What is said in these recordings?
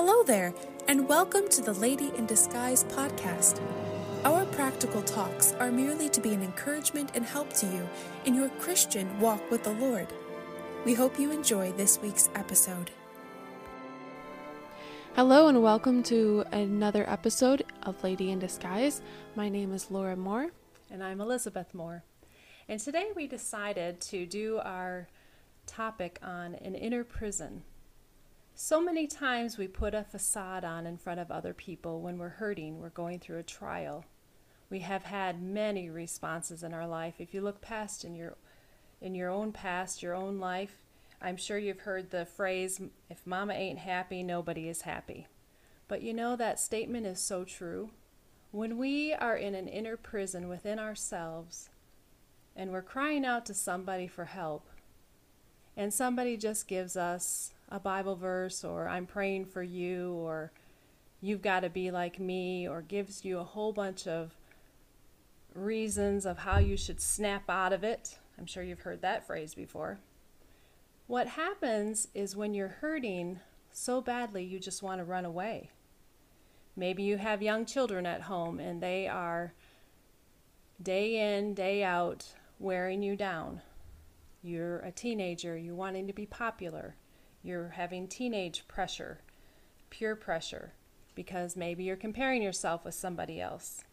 Hello there, and welcome to the Lady in Disguise podcast. Our practical talks are merely to be an encouragement and help to you in your Christian walk with the Lord. We hope you enjoy this week's episode. Hello, and welcome to another episode of Lady in Disguise. My name is Laura Moore. And I'm Elizabeth Moore. And today we decided to do our topic on an inner prison. So many times we put a facade on in front of other people when we're hurting, we're going through a trial. We have had many responses in our life. If you look past in your in your own past, your own life, I'm sure you've heard the phrase if mama ain't happy, nobody is happy. But you know that statement is so true. When we are in an inner prison within ourselves and we're crying out to somebody for help, and somebody just gives us a Bible verse or I'm praying for you or you've got to be like me or gives you a whole bunch of reasons of how you should snap out of it. I'm sure you've heard that phrase before. What happens is when you're hurting so badly, you just want to run away. Maybe you have young children at home and they are day in, day out wearing you down. You're a teenager, you're wanting to be popular. You're having teenage pressure, peer pressure, because maybe you're comparing yourself with somebody else.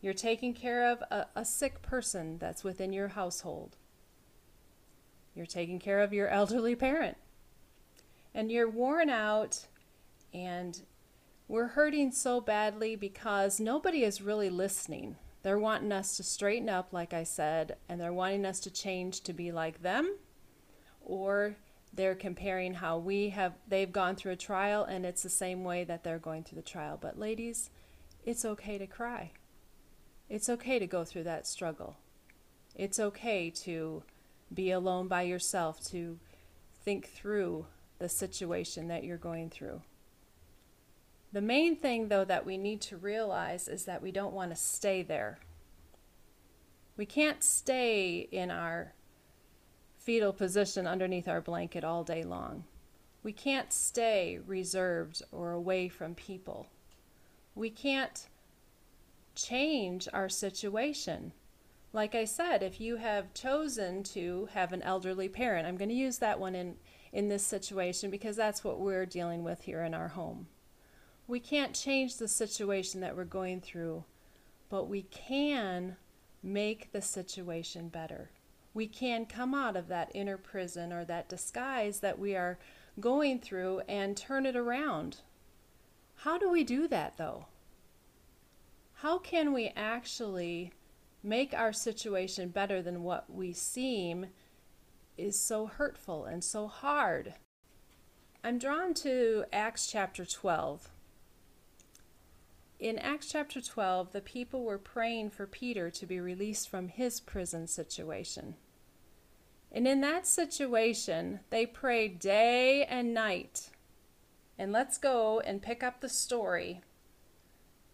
You're taking care of a, a sick person that's within your household. You're taking care of your elderly parent. And you're worn out and we're hurting so badly because nobody is really listening. They're wanting us to straighten up, like I said, and they're wanting us to change to be like them, or they're comparing how we have they've gone through a trial and it's the same way that they're going through the trial. But ladies it's okay to cry. It's okay to go through that struggle. It's okay to be alone by yourself to think through the situation that you're going through the main thing though that we need to realize is that we don't want to stay there we can't stay in our fetal position underneath our blanket all day long. We can't stay reserved or away from people. We can't change our situation. Like I said, if you have chosen to have an elderly parent, I'm going to use that one in, in this situation because that's what we're dealing with here in our home. We can't change the situation that we're going through, but we can make the situation better we can come out of that inner prison or that disguise that we are going through and turn it around. How do we do that though? How can we actually make our situation better than what we seem is so hurtful and so hard? I'm drawn to Acts chapter 12. In Acts chapter 12, the people were praying for Peter to be released from his prison situation. And in that situation, they prayed day and night. And let's go and pick up the story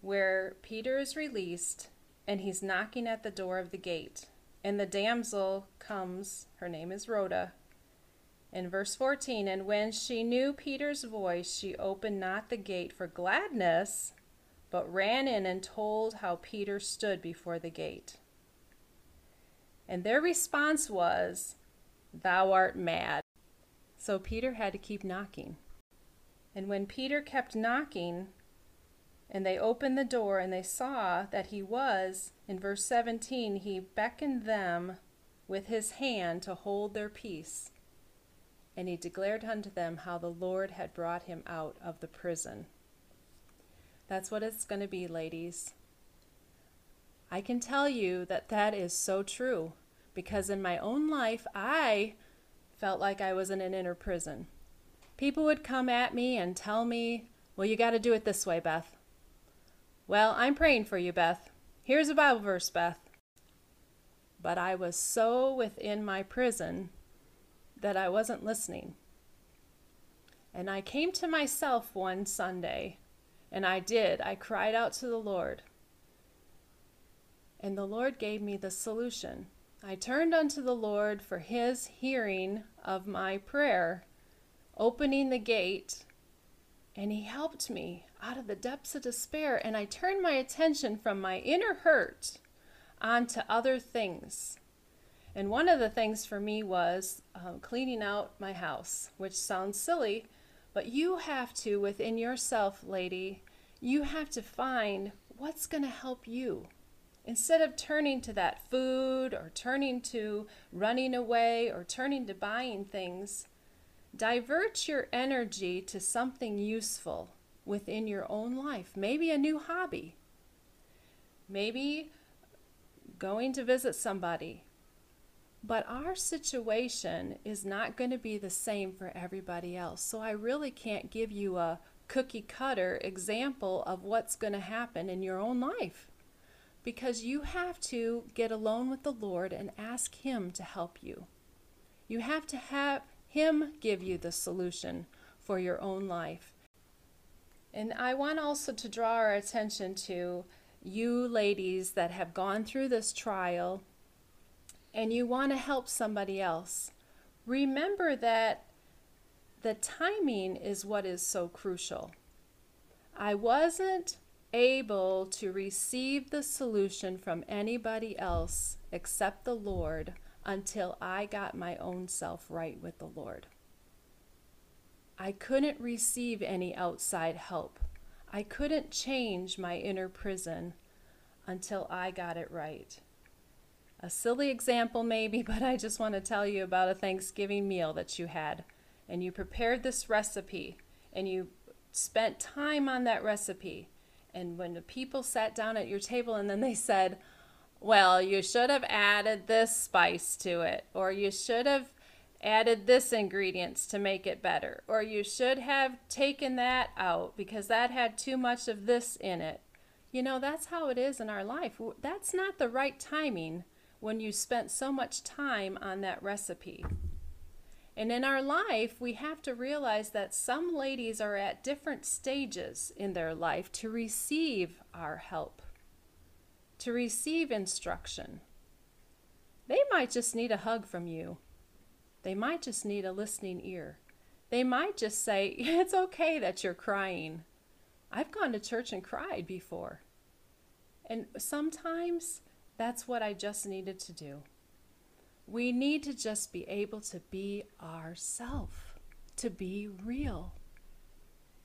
where Peter is released and he's knocking at the door of the gate. And the damsel comes, her name is Rhoda. In verse 14, and when she knew Peter's voice, she opened not the gate for gladness, but ran in and told how Peter stood before the gate. And their response was, Thou art mad. So Peter had to keep knocking. And when Peter kept knocking, and they opened the door, and they saw that he was, in verse 17, he beckoned them with his hand to hold their peace. And he declared unto them how the Lord had brought him out of the prison. That's what it's going to be, ladies. I can tell you that that is so true because in my own life, I felt like I was in an inner prison. People would come at me and tell me, Well, you got to do it this way, Beth. Well, I'm praying for you, Beth. Here's a Bible verse, Beth. But I was so within my prison that I wasn't listening. And I came to myself one Sunday, and I did. I cried out to the Lord. And the Lord gave me the solution. I turned unto the Lord for his hearing of my prayer, opening the gate And he helped me out of the depths of despair. And I turned my attention from my inner hurt onto other things. And one of the things for me was um, cleaning out my house, which sounds silly, but you have to, within yourself, lady, you have to find what's going to help you. Instead of turning to that food or turning to running away or turning to buying things, divert your energy to something useful within your own life. Maybe a new hobby. Maybe going to visit somebody. But our situation is not going to be the same for everybody else. So I really can't give you a cookie cutter example of what's going to happen in your own life because you have to get alone with the Lord and ask Him to help you. You have to have Him give you the solution for your own life. And I want also to draw our attention to you ladies that have gone through this trial and you want to help somebody else. Remember that the timing is what is so crucial. I wasn't able to receive the solution from anybody else except the Lord until I got my own self right with the Lord. I couldn't receive any outside help. I couldn't change my inner prison until I got it right. A silly example, maybe, but I just want to tell you about a Thanksgiving meal that you had. And you prepared this recipe and you spent time on that recipe and when the people sat down at your table and then they said, well, you should have added this spice to it, or you should have added this ingredients to make it better, or you should have taken that out because that had too much of this in it. You know, that's how it is in our life. That's not the right timing when you spent so much time on that recipe. And in our life, we have to realize that some ladies are at different stages in their life to receive our help, to receive instruction. They might just need a hug from you. They might just need a listening ear. They might just say, It's okay that you're crying. I've gone to church and cried before. And sometimes that's what I just needed to do. We need to just be able to be ourself, to be real.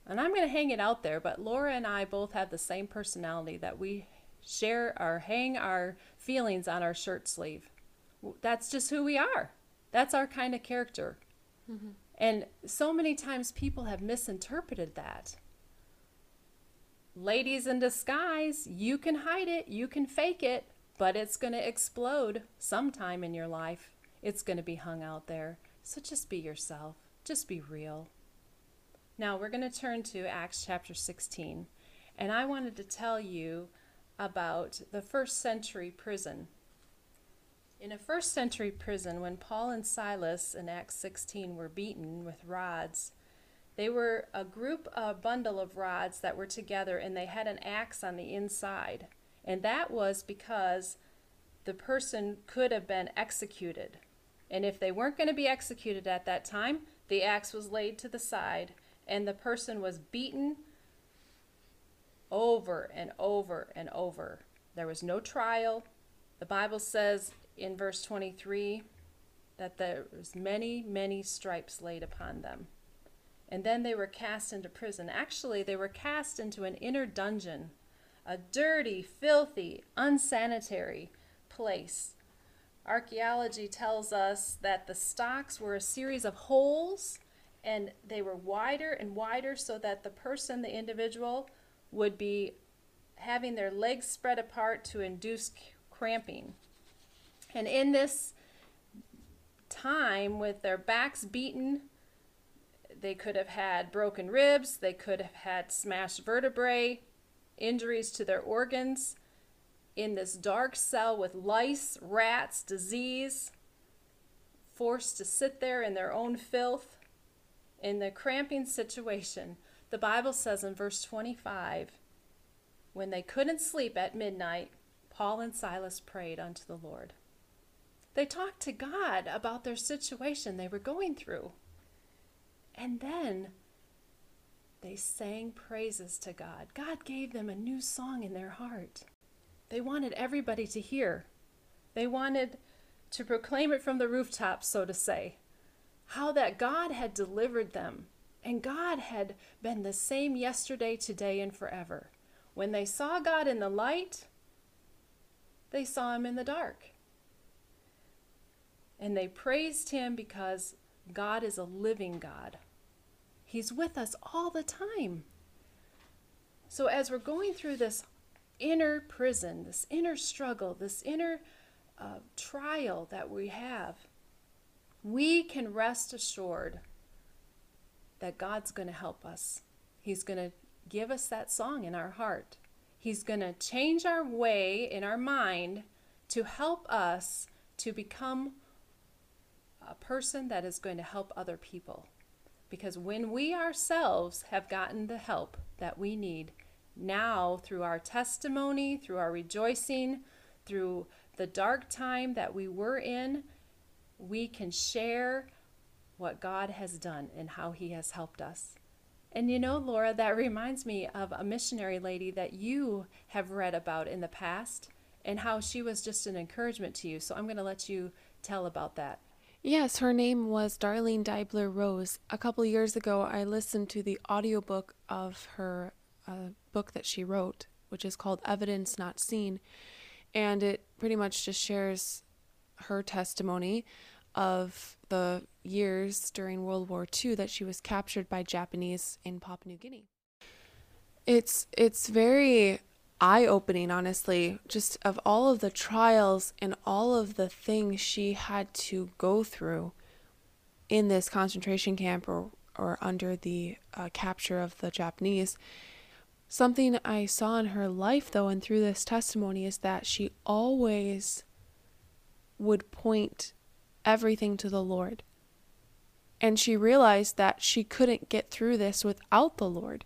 And I'm going to hang it out there, but Laura and I both have the same personality that we share or hang our feelings on our shirt sleeve. That's just who we are. That's our kind of character. Mm-hmm. And so many times people have misinterpreted that. Ladies in disguise, you can hide it, you can fake it, but it's going to explode sometime in your life. It's going to be hung out there. So just be yourself, just be real. Now we're going to turn to Acts chapter 16, and I wanted to tell you about the first century prison. In a first century prison, when Paul and Silas in Acts 16 were beaten with rods, they were a group, a bundle of rods that were together, and they had an axe on the inside. And that was because the person could have been executed. And if they weren't going to be executed at that time, the axe was laid to the side and the person was beaten over and over and over. There was no trial. The Bible says in verse 23 that there was many, many stripes laid upon them. And then they were cast into prison. Actually, they were cast into an inner dungeon a dirty, filthy, unsanitary place. Archaeology tells us that the stocks were a series of holes and they were wider and wider so that the person, the individual, would be having their legs spread apart to induce cramping. And in this time, with their backs beaten, they could have had broken ribs, they could have had smashed vertebrae, injuries to their organs in this dark cell with lice, rats, disease, forced to sit there in their own filth, in the cramping situation. The Bible says in verse 25, when they couldn't sleep at midnight, Paul and Silas prayed unto the Lord. They talked to God about their situation they were going through. And then they sang praises to God. God gave them a new song in their heart. They wanted everybody to hear. They wanted to proclaim it from the rooftops, so to say, how that God had delivered them and God had been the same yesterday, today, and forever. When they saw God in the light, they saw him in the dark. And they praised him because God is a living God. He's with us all the time. So, as we're going through this inner prison, this inner struggle, this inner uh, trial that we have, we can rest assured that God's going to help us. He's going to give us that song in our heart. He's going to change our way in our mind to help us to become a person that is going to help other people. Because when we ourselves have gotten the help that we need, now through our testimony, through our rejoicing, through the dark time that we were in, we can share what God has done and how He has helped us. And you know, Laura, that reminds me of a missionary lady that you have read about in the past and how she was just an encouragement to you. So I'm going to let you tell about that. Yes, her name was Darlene Deibler Rose. A couple years ago, I listened to the audiobook of her uh, book that she wrote, which is called Evidence Not Seen. And it pretty much just shares her testimony of the years during World War II that she was captured by Japanese in Papua New Guinea. It's it's very eye-opening honestly just of all of the trials and all of the things she had to go through in this concentration camp or or under the uh, capture of the Japanese. Something I saw in her life though and through this testimony is that she always would point everything to the Lord. And she realized that she couldn't get through this without the Lord.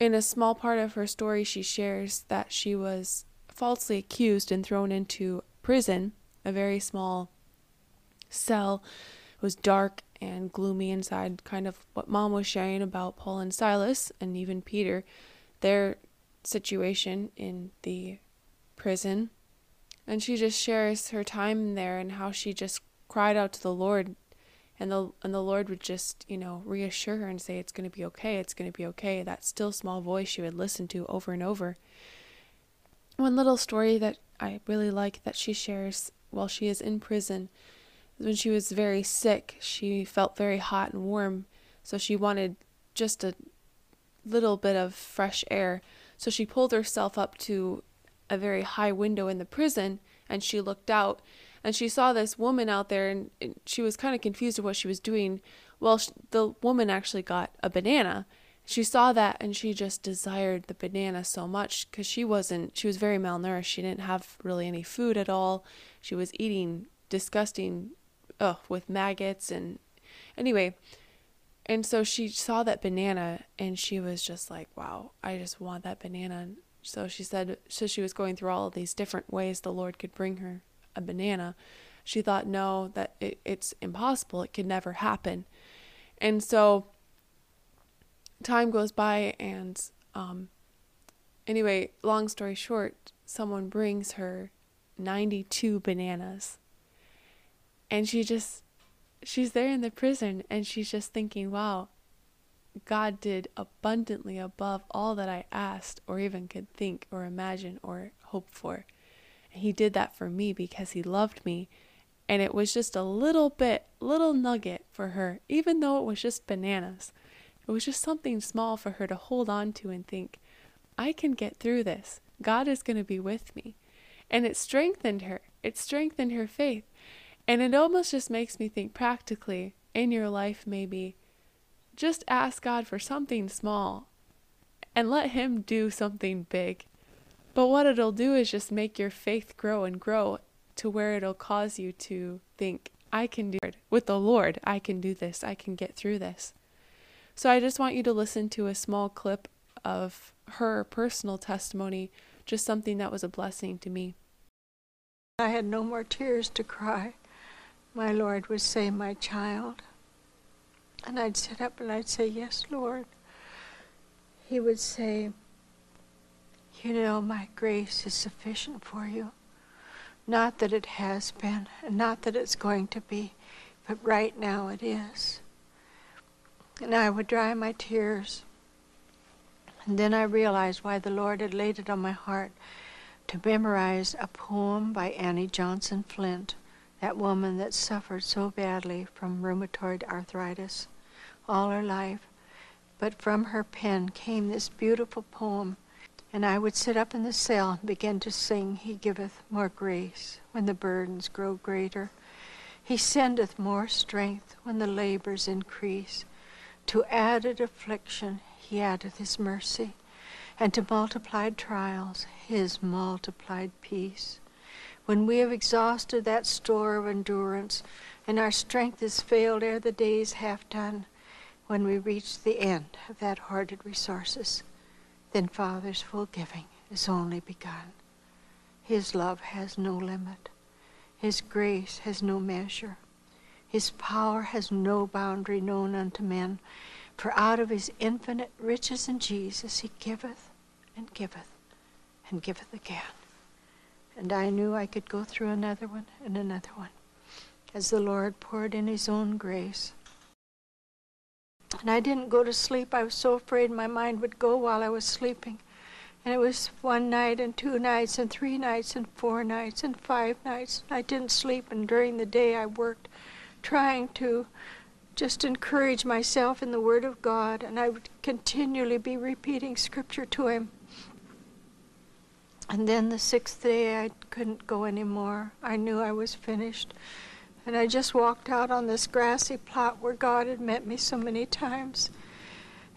In a small part of her story, she shares that she was falsely accused and thrown into prison, a very small cell. It was dark and gloomy inside, kind of what mom was sharing about Paul and Silas and even Peter, their situation in the prison and she just shares her time there and how she just cried out to the Lord and the and the Lord would just, you know, reassure her and say it's going to be okay, it's going to be okay. That still small voice she would listen to over and over. One little story that I really like that she shares while she is in prison is when she was very sick, she felt very hot and warm, so she wanted just a little bit of fresh air. So she pulled herself up to a very high window in the prison and she looked out and she saw this woman out there and, she was kind of confused of what she was doing. Well, she, the woman actually got a banana. She saw that and she just desired the banana so much because she wasn't, she was very malnourished. She didn't have really any food at all. She was eating disgusting, ugh, with maggots and anyway. And so she saw that banana and she was just like, wow, I just want that banana. So she said, so she was going through all of these different ways the Lord could bring her a banana. She thought, no, that it, it's impossible. It could never happen. And so time goes by, and um, anyway, long story short, someone brings her 92 bananas. And she just, she's there in the prison, and she's just thinking, wow, God did abundantly above all that I asked or even could think or imagine or hope for. And he did that for me because he loved me. And it was just a little bit, little nugget for her, even though it was just bananas. It was just something small for her to hold on to and think, I can get through this. God is going to be with me. And it strengthened her. It strengthened her faith. And it almost just makes me think practically in your life, maybe just ask God for something small and let Him do something big. But what it'll do is just make your faith grow and grow to where it'll cause you to think, I can do it. With the Lord, I can do this. I can get through this. So I just want you to listen to a small clip of her personal testimony, just something that was a blessing to me. I had no more tears to cry. My Lord would say, My child, and I'd sit up and I'd say, Yes, Lord. he would say, You know, my grace is sufficient for you. Not that it has been, and not that it's going to be, but right now it is. And I would dry my tears. And then I realized why the Lord had laid it on my heart to memorize a poem by Annie Johnson Flint, that woman that suffered so badly from rheumatoid arthritis all her life. But from her pen came this beautiful poem and I would sit up in the cell and begin to sing, He giveth more grace when the burdens grow greater. He sendeth more strength when the labors increase. To added affliction, He addeth His mercy, and to multiplied trials, His multiplied peace. When we have exhausted that store of endurance, and our strength is failed ere the day is half done, when we reach the end of that hoarded resources, then Father's full giving is only begun. His love has no limit. His grace has no measure. His power has no boundary known unto men. For out of his infinite riches in Jesus he giveth and giveth and giveth again. And I knew I could go through another one and another one as the Lord poured in his own grace and I didn't go to sleep. I was so afraid my mind would go while I was sleeping. And it was one night and two nights and three nights and four nights and five nights. I didn't sleep, and during the day I worked trying to just encourage myself in the Word of God, and I would continually be repeating Scripture to Him. And then the sixth day I couldn't go anymore. I knew I was finished. And I just walked out on this grassy plot where God had met me so many times.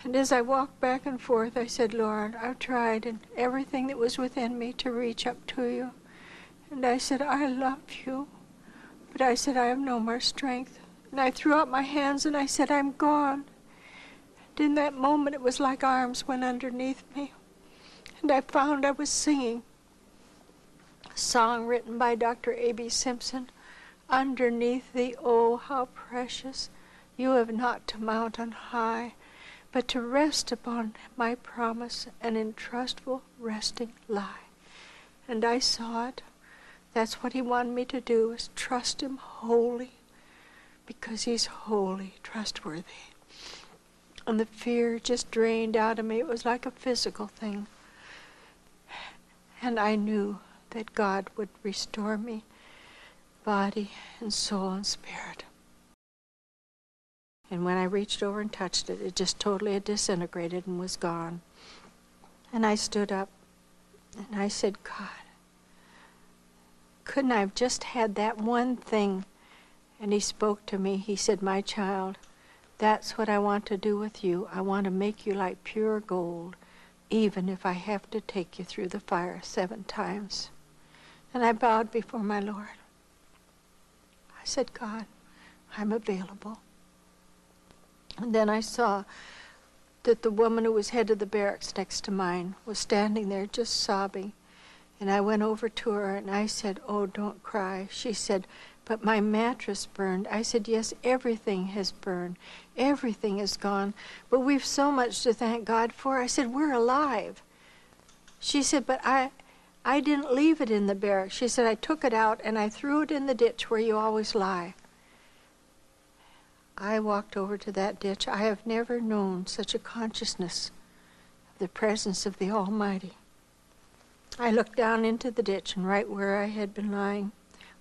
And as I walked back and forth, I said, Lord, I've tried and everything that was within me to reach up to you. And I said, I love you. But I said, I have no more strength. And I threw up my hands and I said, I'm gone. And in that moment, it was like arms went underneath me. And I found I was singing a song written by Dr. A.B. Simpson underneath thee, oh, how precious! You have not to mount on high, but to rest upon my promise and in trustful resting lie. And I saw it. That's what he wanted me to do, is trust him wholly, because he's wholly trustworthy. And the fear just drained out of me. It was like a physical thing. And I knew that God would restore me body and soul and spirit. And when I reached over and touched it, it just totally had disintegrated and was gone. And I stood up and I said, God, couldn't I have just had that one thing? And he spoke to me. He said, My child, that's what I want to do with you. I want to make you like pure gold, even if I have to take you through the fire seven times. And I bowed before my Lord. I said, God, I'm available. And then I saw that the woman who was head of the barracks next to mine was standing there just sobbing. And I went over to her and I said, Oh, don't cry. She said, But my mattress burned. I said, Yes, everything has burned. Everything is gone. But we've so much to thank God for. I said, We're alive. She said, But I, I didn't leave it in the barracks. She said, I took it out and I threw it in the ditch where you always lie. I walked over to that ditch. I have never known such a consciousness of the presence of the Almighty. I looked down into the ditch, and right where I had been lying,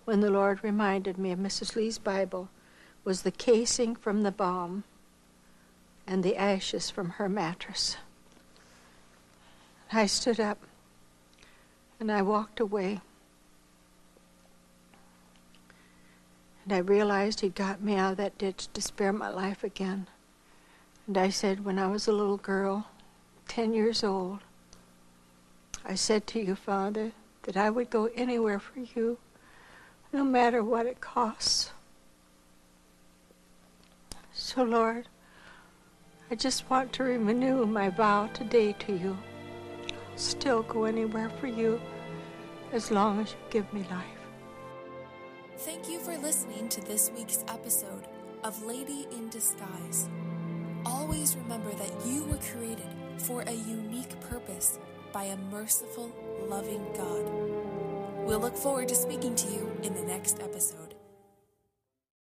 when the Lord reminded me of Mrs. Lee's Bible, was the casing from the bomb and the ashes from her mattress. I stood up. And I walked away. And I realized he'd got me out of that ditch to spare my life again. And I said, when I was a little girl, 10 years old, I said to you, Father, that I would go anywhere for you, no matter what it costs. So, Lord, I just want to renew my vow today to you. I'll still go anywhere for you as long as you give me life. Thank you for listening to this week's episode of Lady in Disguise. Always remember that you were created for a unique purpose by a merciful, loving God. We'll look forward to speaking to you in the next episode.